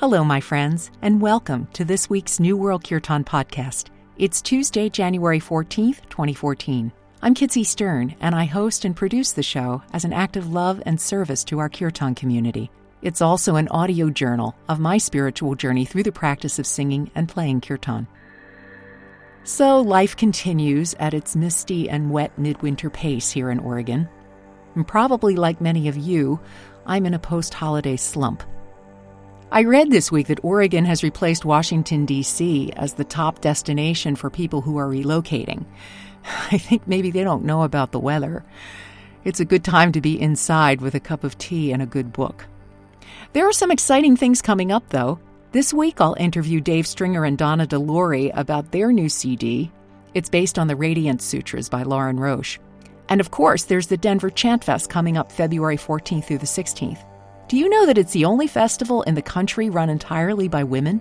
Hello, my friends, and welcome to this week's New World Kirtan podcast. It's Tuesday, January 14th, 2014. I'm Kitsy Stern, and I host and produce the show as an act of love and service to our Kirtan community. It's also an audio journal of my spiritual journey through the practice of singing and playing Kirtan. So, life continues at its misty and wet midwinter pace here in Oregon. And probably like many of you, I'm in a post holiday slump. I read this week that Oregon has replaced Washington, D.C. as the top destination for people who are relocating. I think maybe they don't know about the weather. It's a good time to be inside with a cup of tea and a good book. There are some exciting things coming up, though. This week, I'll interview Dave Stringer and Donna De Lory about their new CD. It's based on the Radiant Sutras by Lorin Roche. And of course, there's the Denver Chant Fest coming up February 14th through the 16th. Do you know that it's the only festival in the country run entirely by women?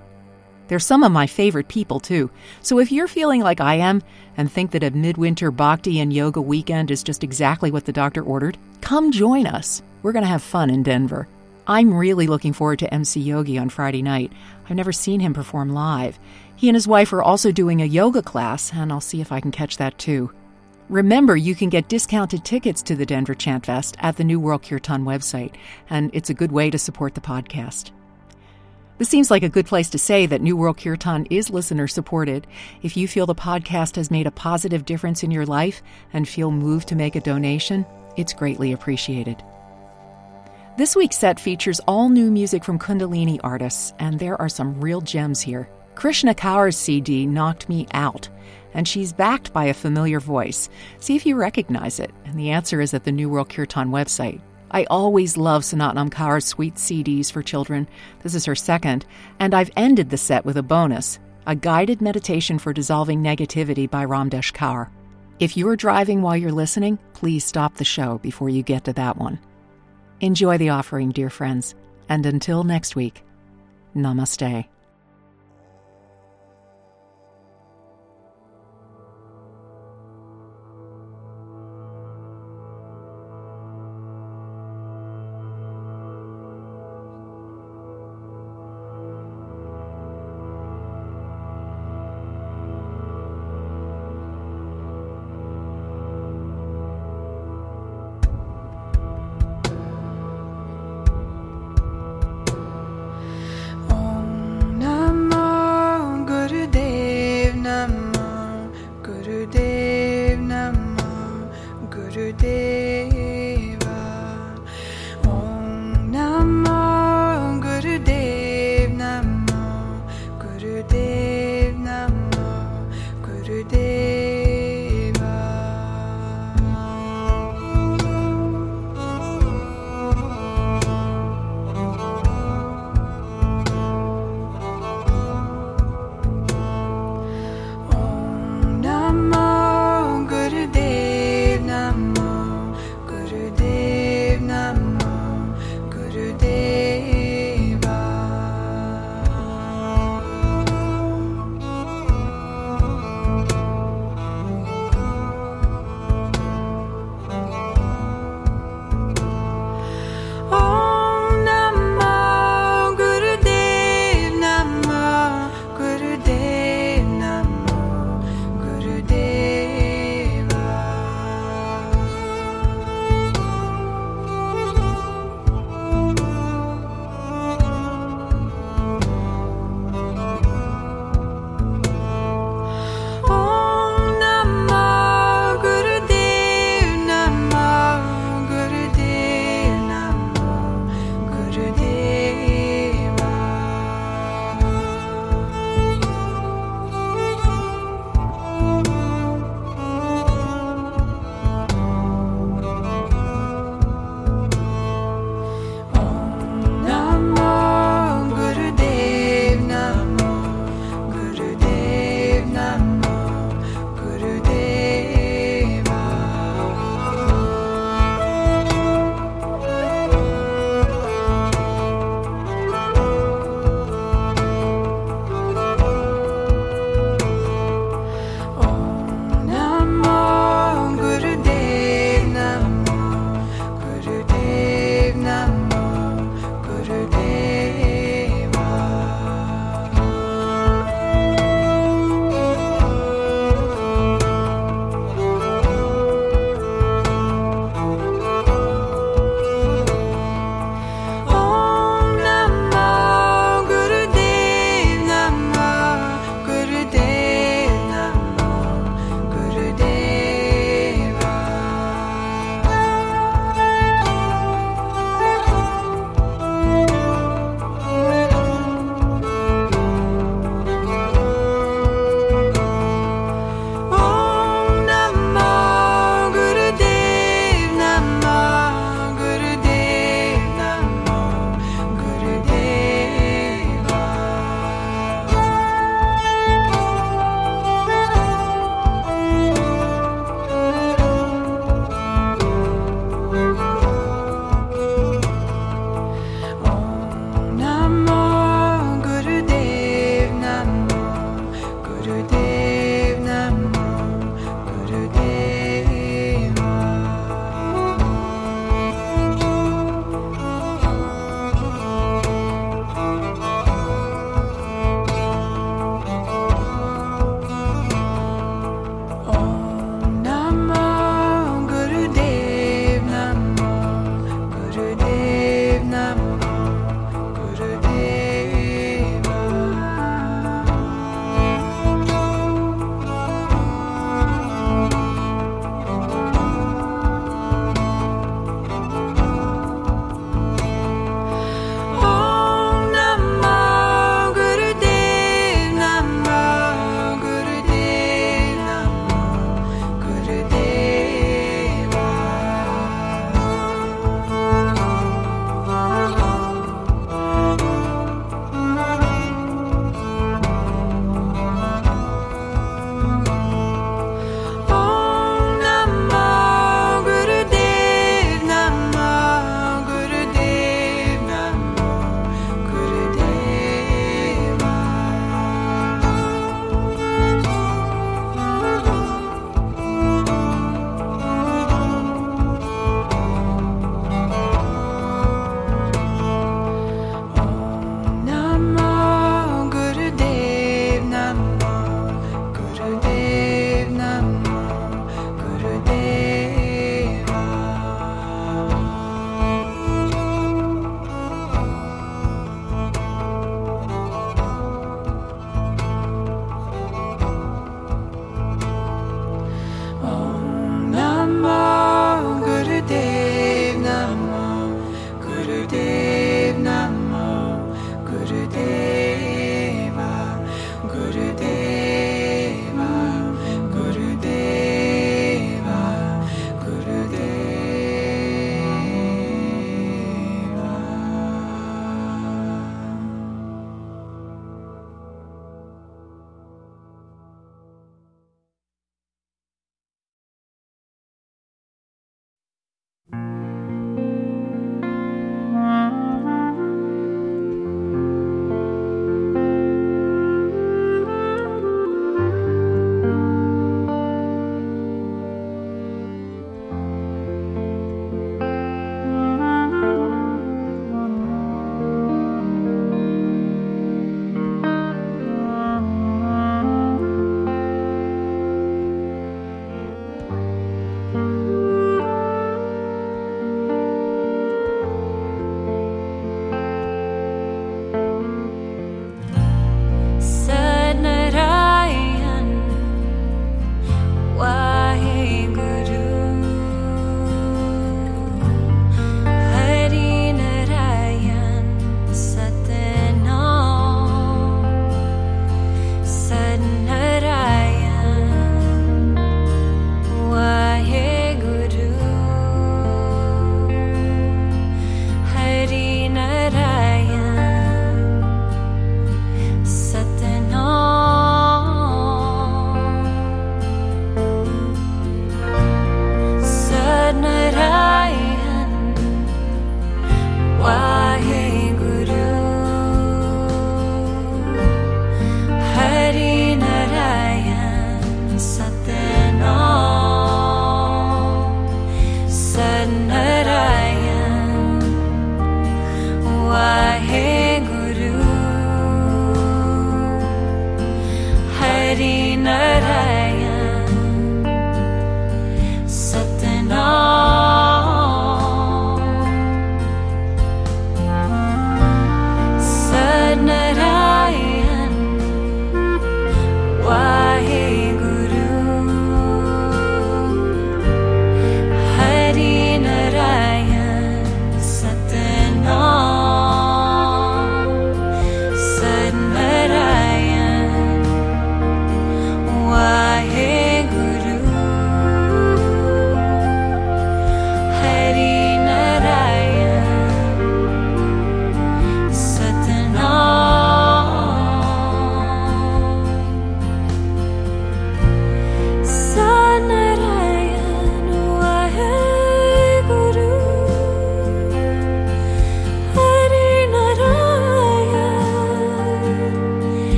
They're some of my favorite people, too. So if you're feeling like I am and think that a midwinter bhakti and yoga weekend is just exactly what the doctor ordered, come join us. We're going to have fun in Denver. I'm really looking forward to MC Yogi on Friday night. I've never seen him perform live. He and his wife are also doing a yoga class, and I'll see if I can catch that too. Remember, you can get discounted tickets to the Denver Chant Fest at the New World Kirtan website, and it's a good way to support the podcast. This seems like a good place to say that New World Kirtan is listener supported. If you feel the podcast has made a positive difference in your life and feel moved to make a donation, it's greatly appreciated. This week's set features all new music from Kundalini artists, and there are some real gems here. Krishna Kaur's CD knocked me out and she's backed by a familiar voice. See if you recognize it. And the answer is at the New World Kirtan website. I always love Sanatanam Kaur's sweet CDs for children. This is her second, and I've ended the set with a bonus a guided meditation for dissolving negativity by Ramdesh Kaur. If you're driving while you're listening, please stop the show before you get to that one. Enjoy the offering, dear friends, and until next week, namaste.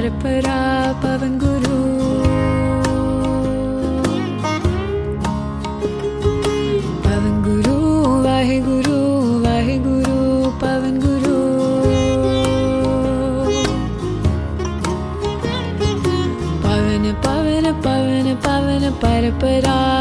Parapara Pavan Guru Pavan Guru Vahe Guru Vahe Guru Pavan Guru Pavan Pavan Pavan Pavan Parapara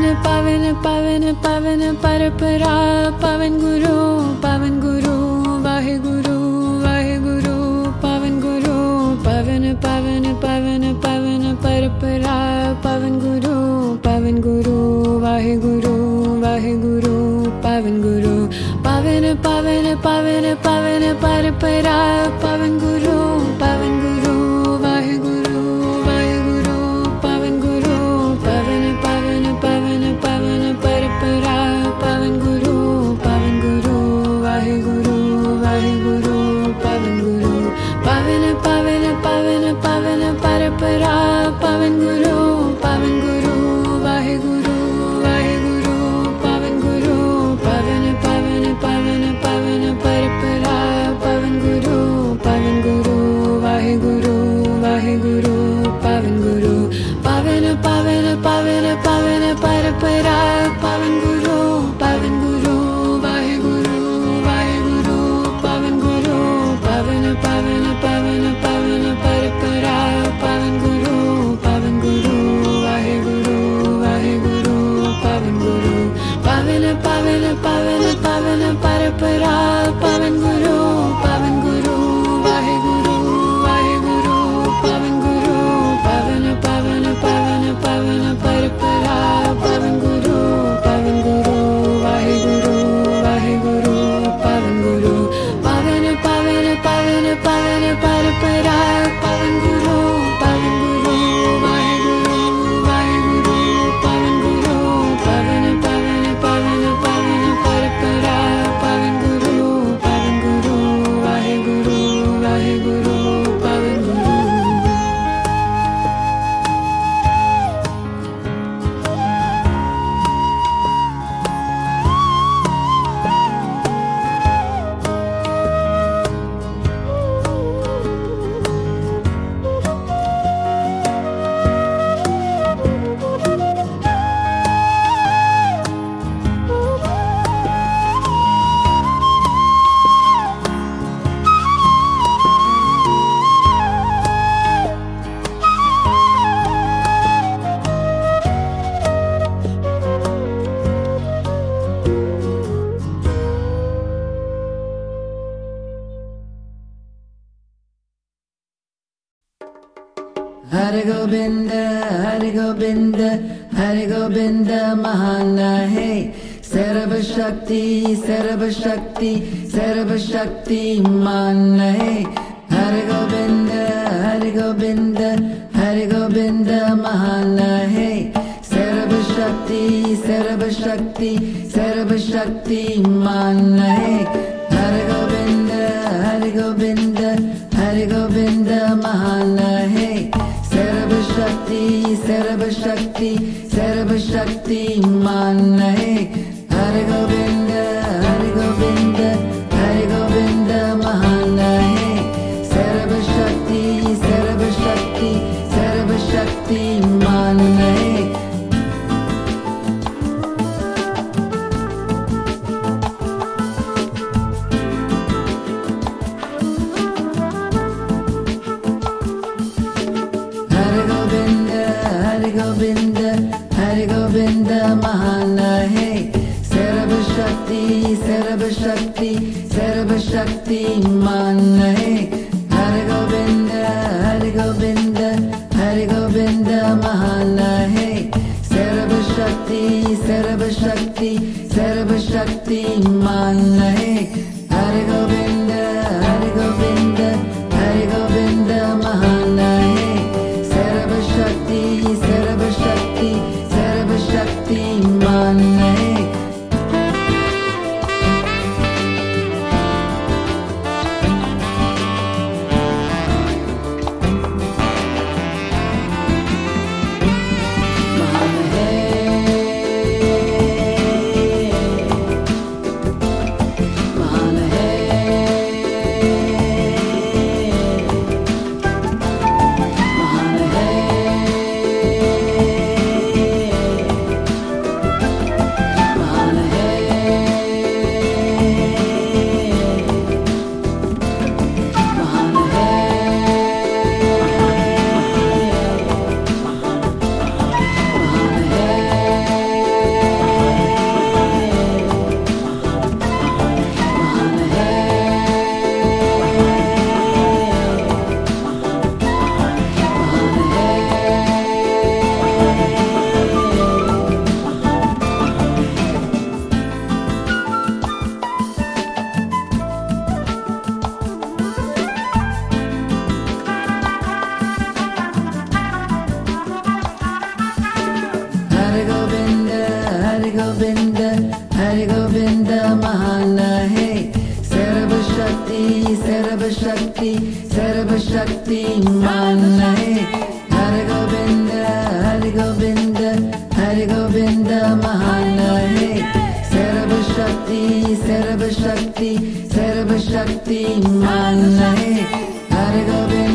पावन पावन पावन पावन परपरा पावन गुरु पावन गुरु वाहे गुरु वाहे गुरु पावन गुरु पावन पावन पावन पावन परपरा पावन गुरु पावन गुरु वाहे गुरु वाहे गुरु पावन गुरु पावन पावन पावन पावन परपरा पावन गुरु पावन गुरु महाना है सर्वशक्ति सर्वशक्ति सर्वशक्ति मान है हर गोविंद हर गोविंद हर गोविंद महाना है सर्वशक्ति सर्वशक्ति सर्वशक्ति मान है सर्वशक्तिमान है हर गोविंद हर गोविंद हर गोविंद महान है सर्वशक्ति सर्वशक्ति मान है हर Govind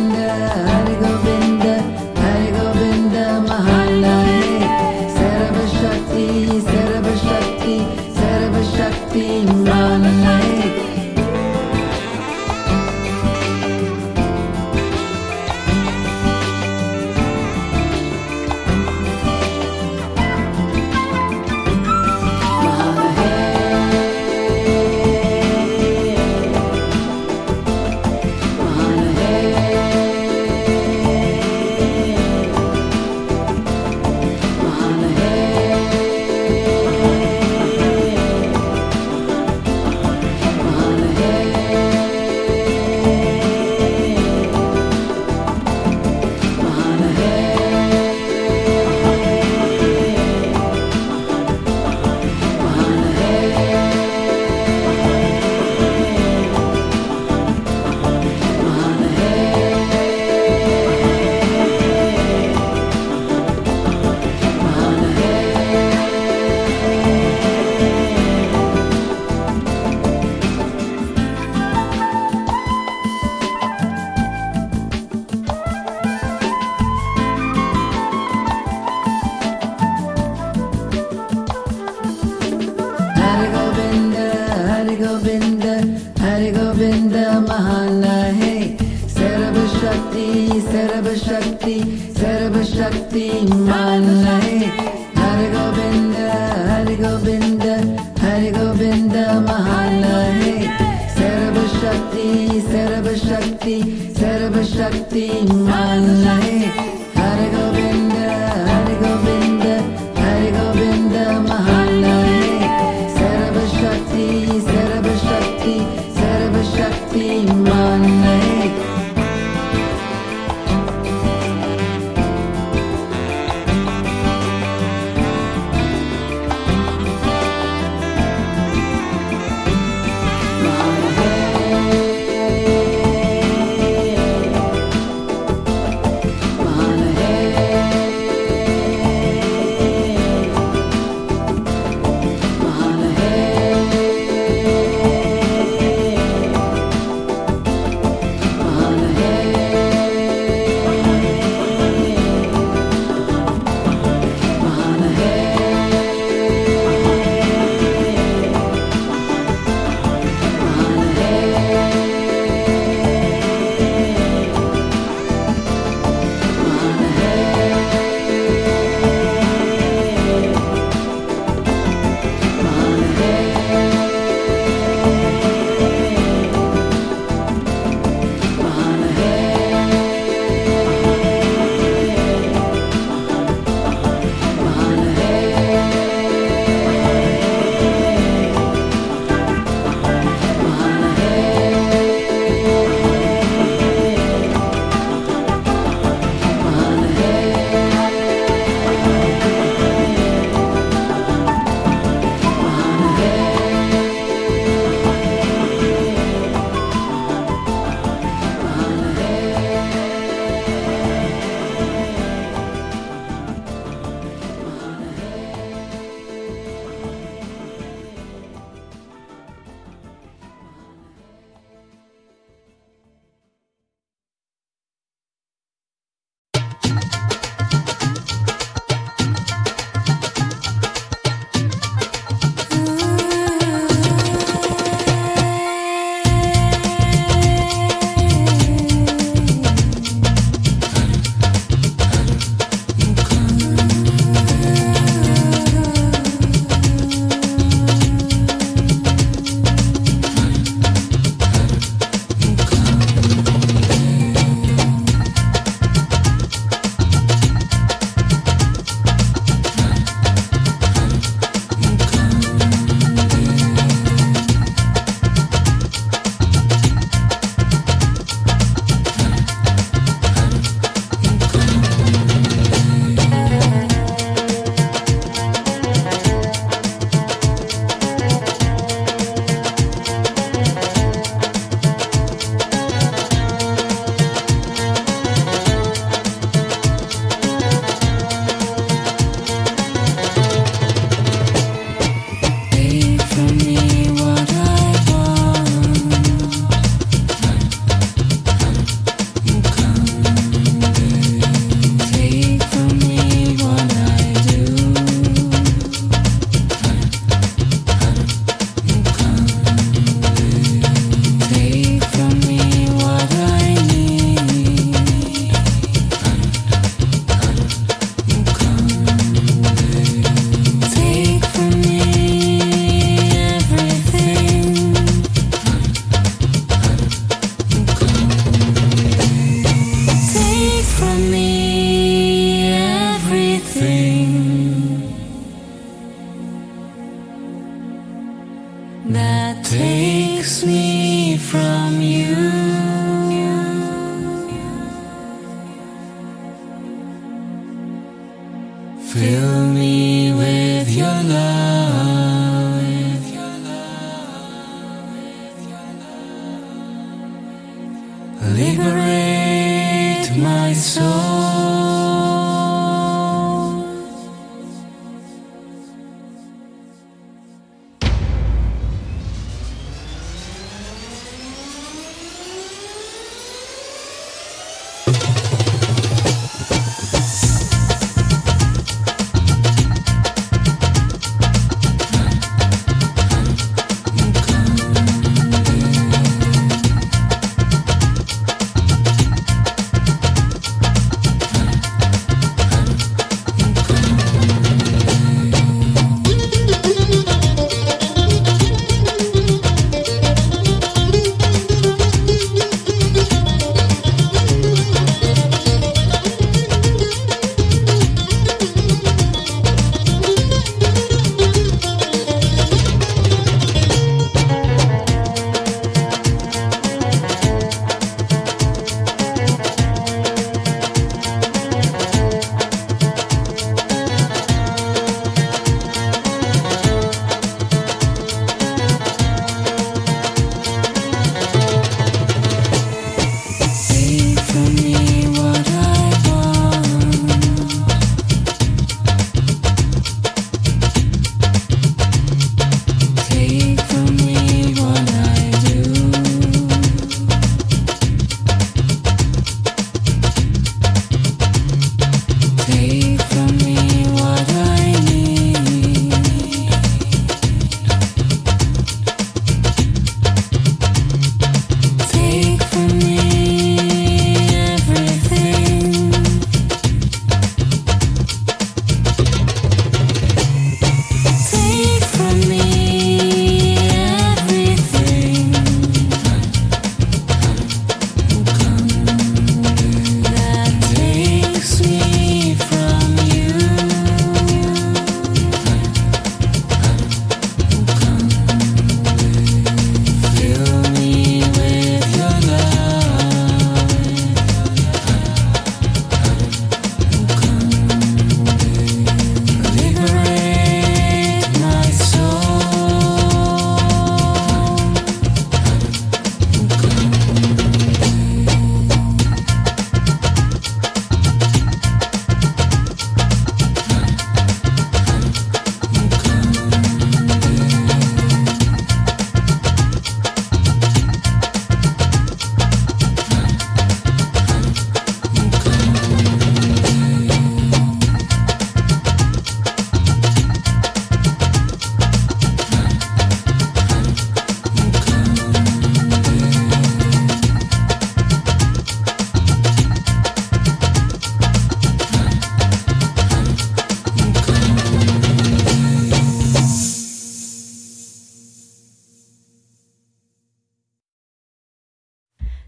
be my life.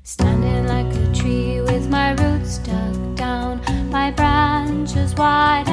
Standing like a tree with my roots dug down, my branches wide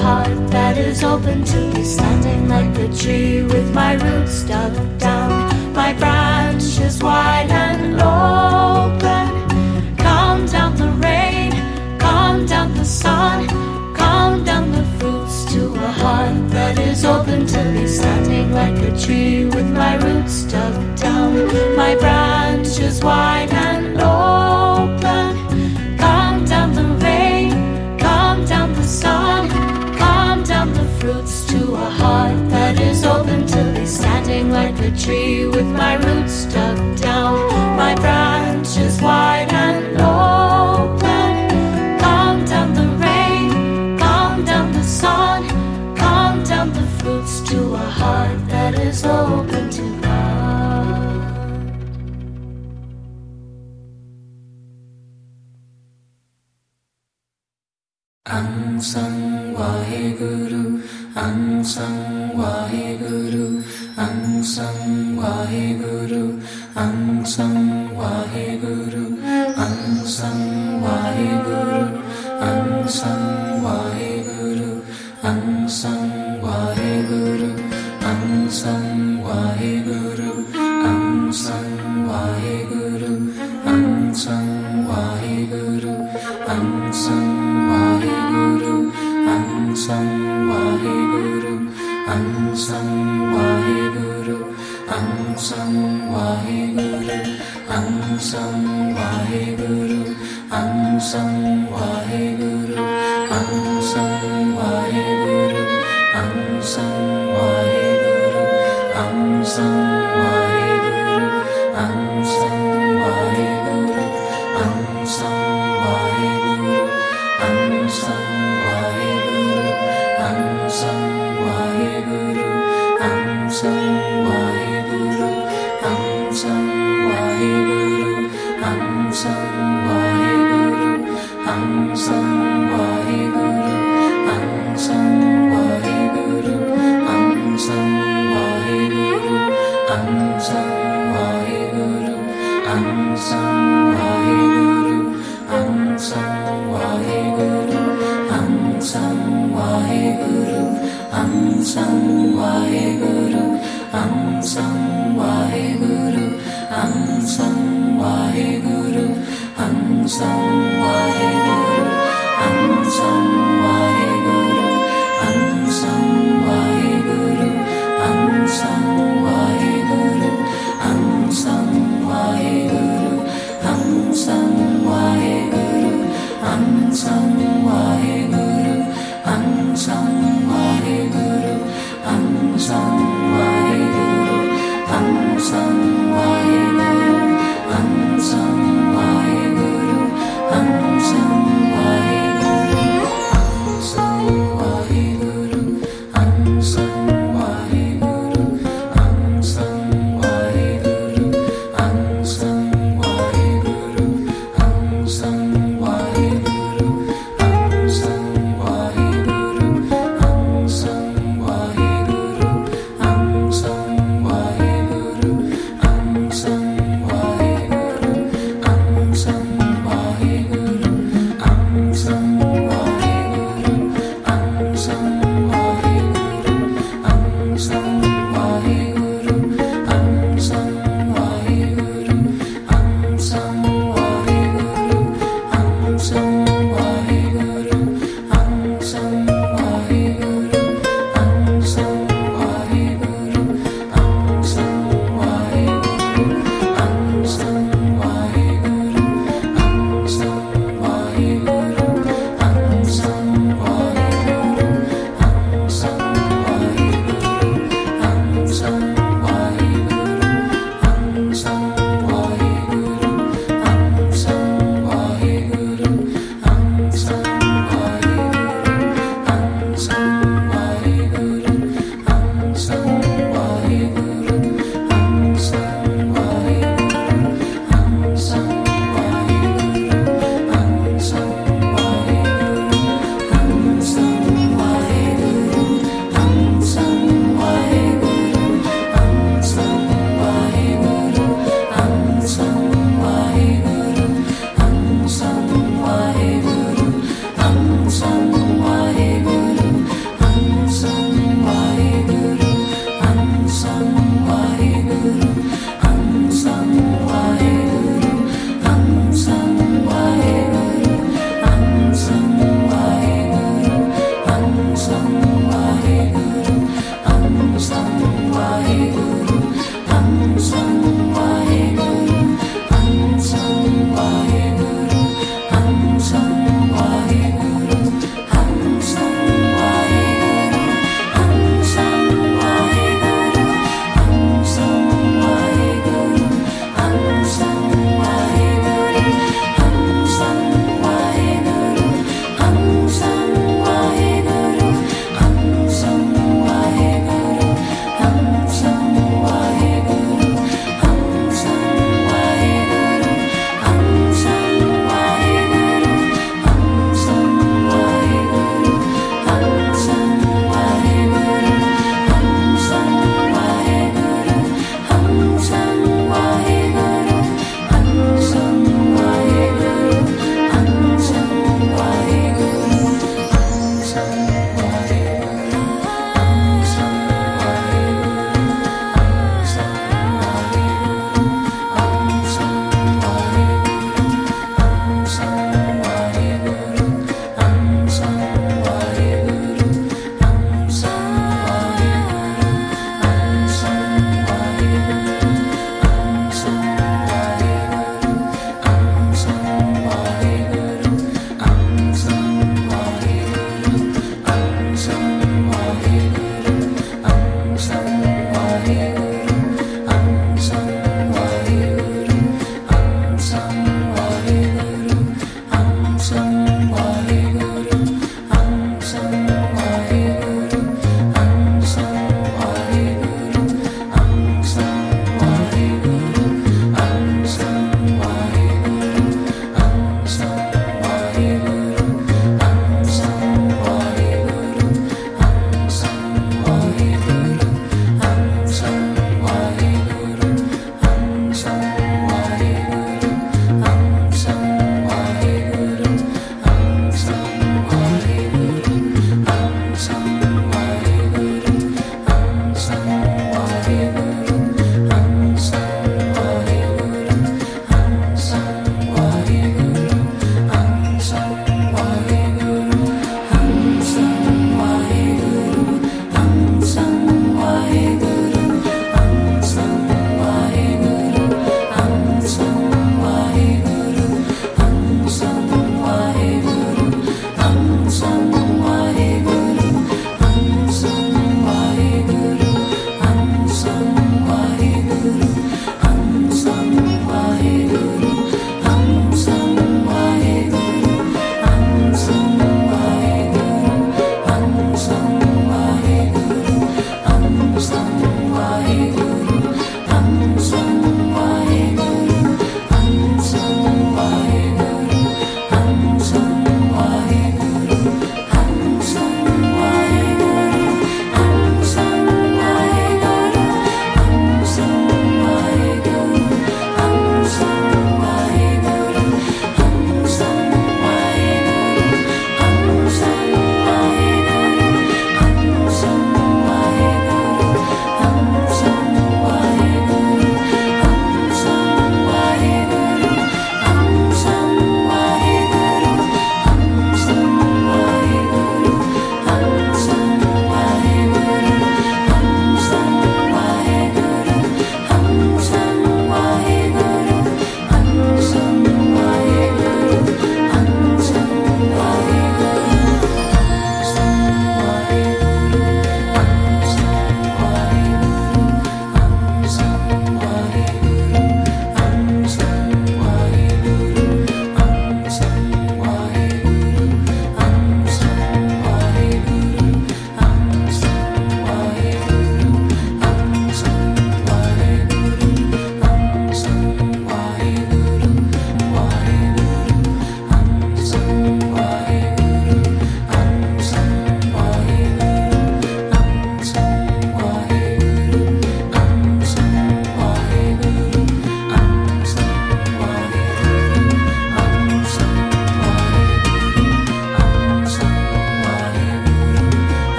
heart that is open to be standing like a tree with my roots dug down, my branches wide and open. Calm down the rain, calm down the sun, calm down the fruits to a heart that is open to be standing like a tree with my roots dug down, my branches wide and like a tree with my roots stuck down. My brow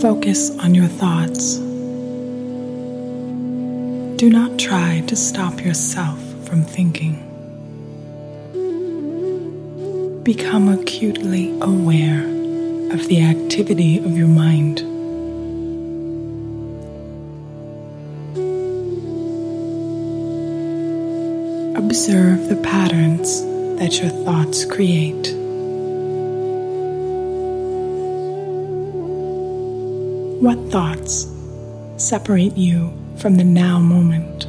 Focus on your thoughts. Do not try to stop yourself from thinking. Become acutely aware of the activity of your mind. Observe the patterns that your thoughts create. What thoughts separate you from the now moment?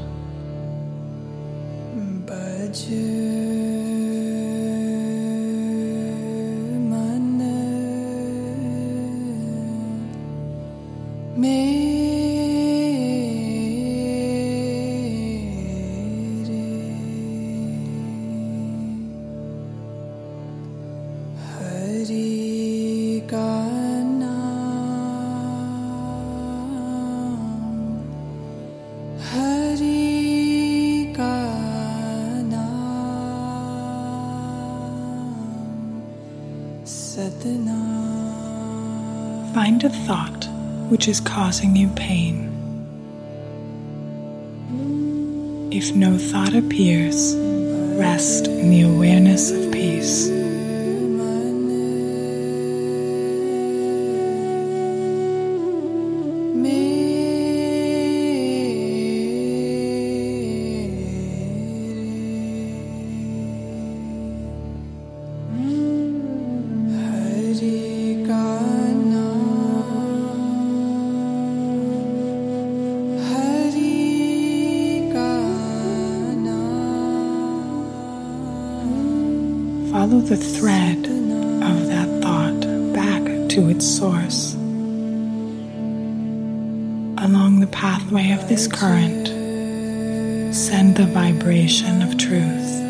Is causing you pain. If no thought appears, rest in the awareness of peace. The thread of that thought back to its source. Along the pathway of this current, send the vibration of truth.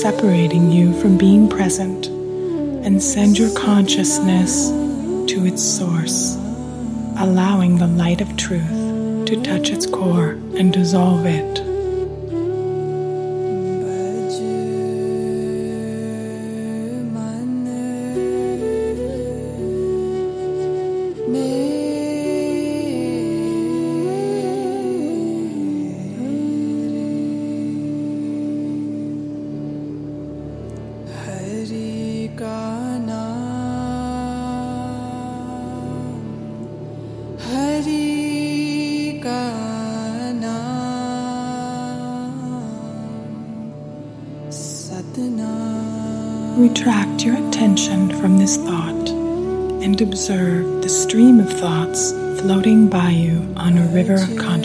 Separating you from being present and send your consciousness to its source, allowing the light of truth to touch its core and dissolve it.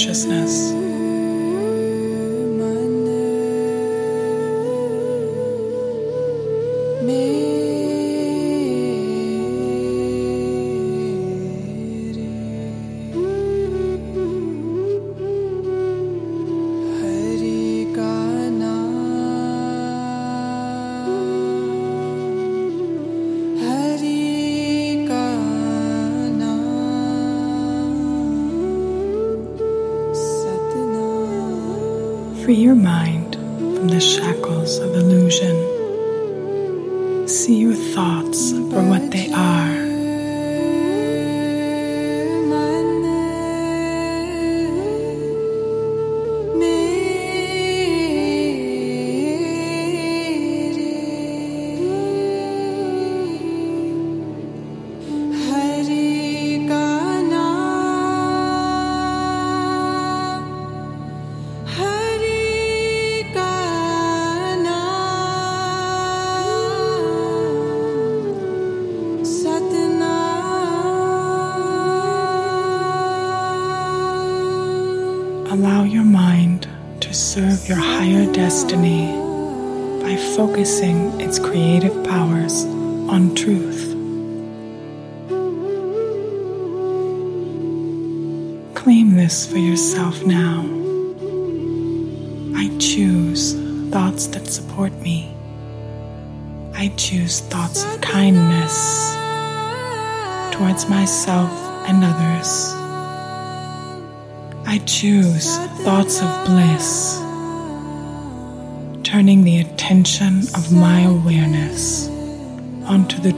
consciousness. free your mind from the shackles of illusion. See your thoughts for what they are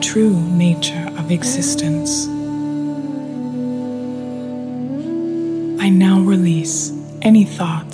true nature of existence. I now release any thoughts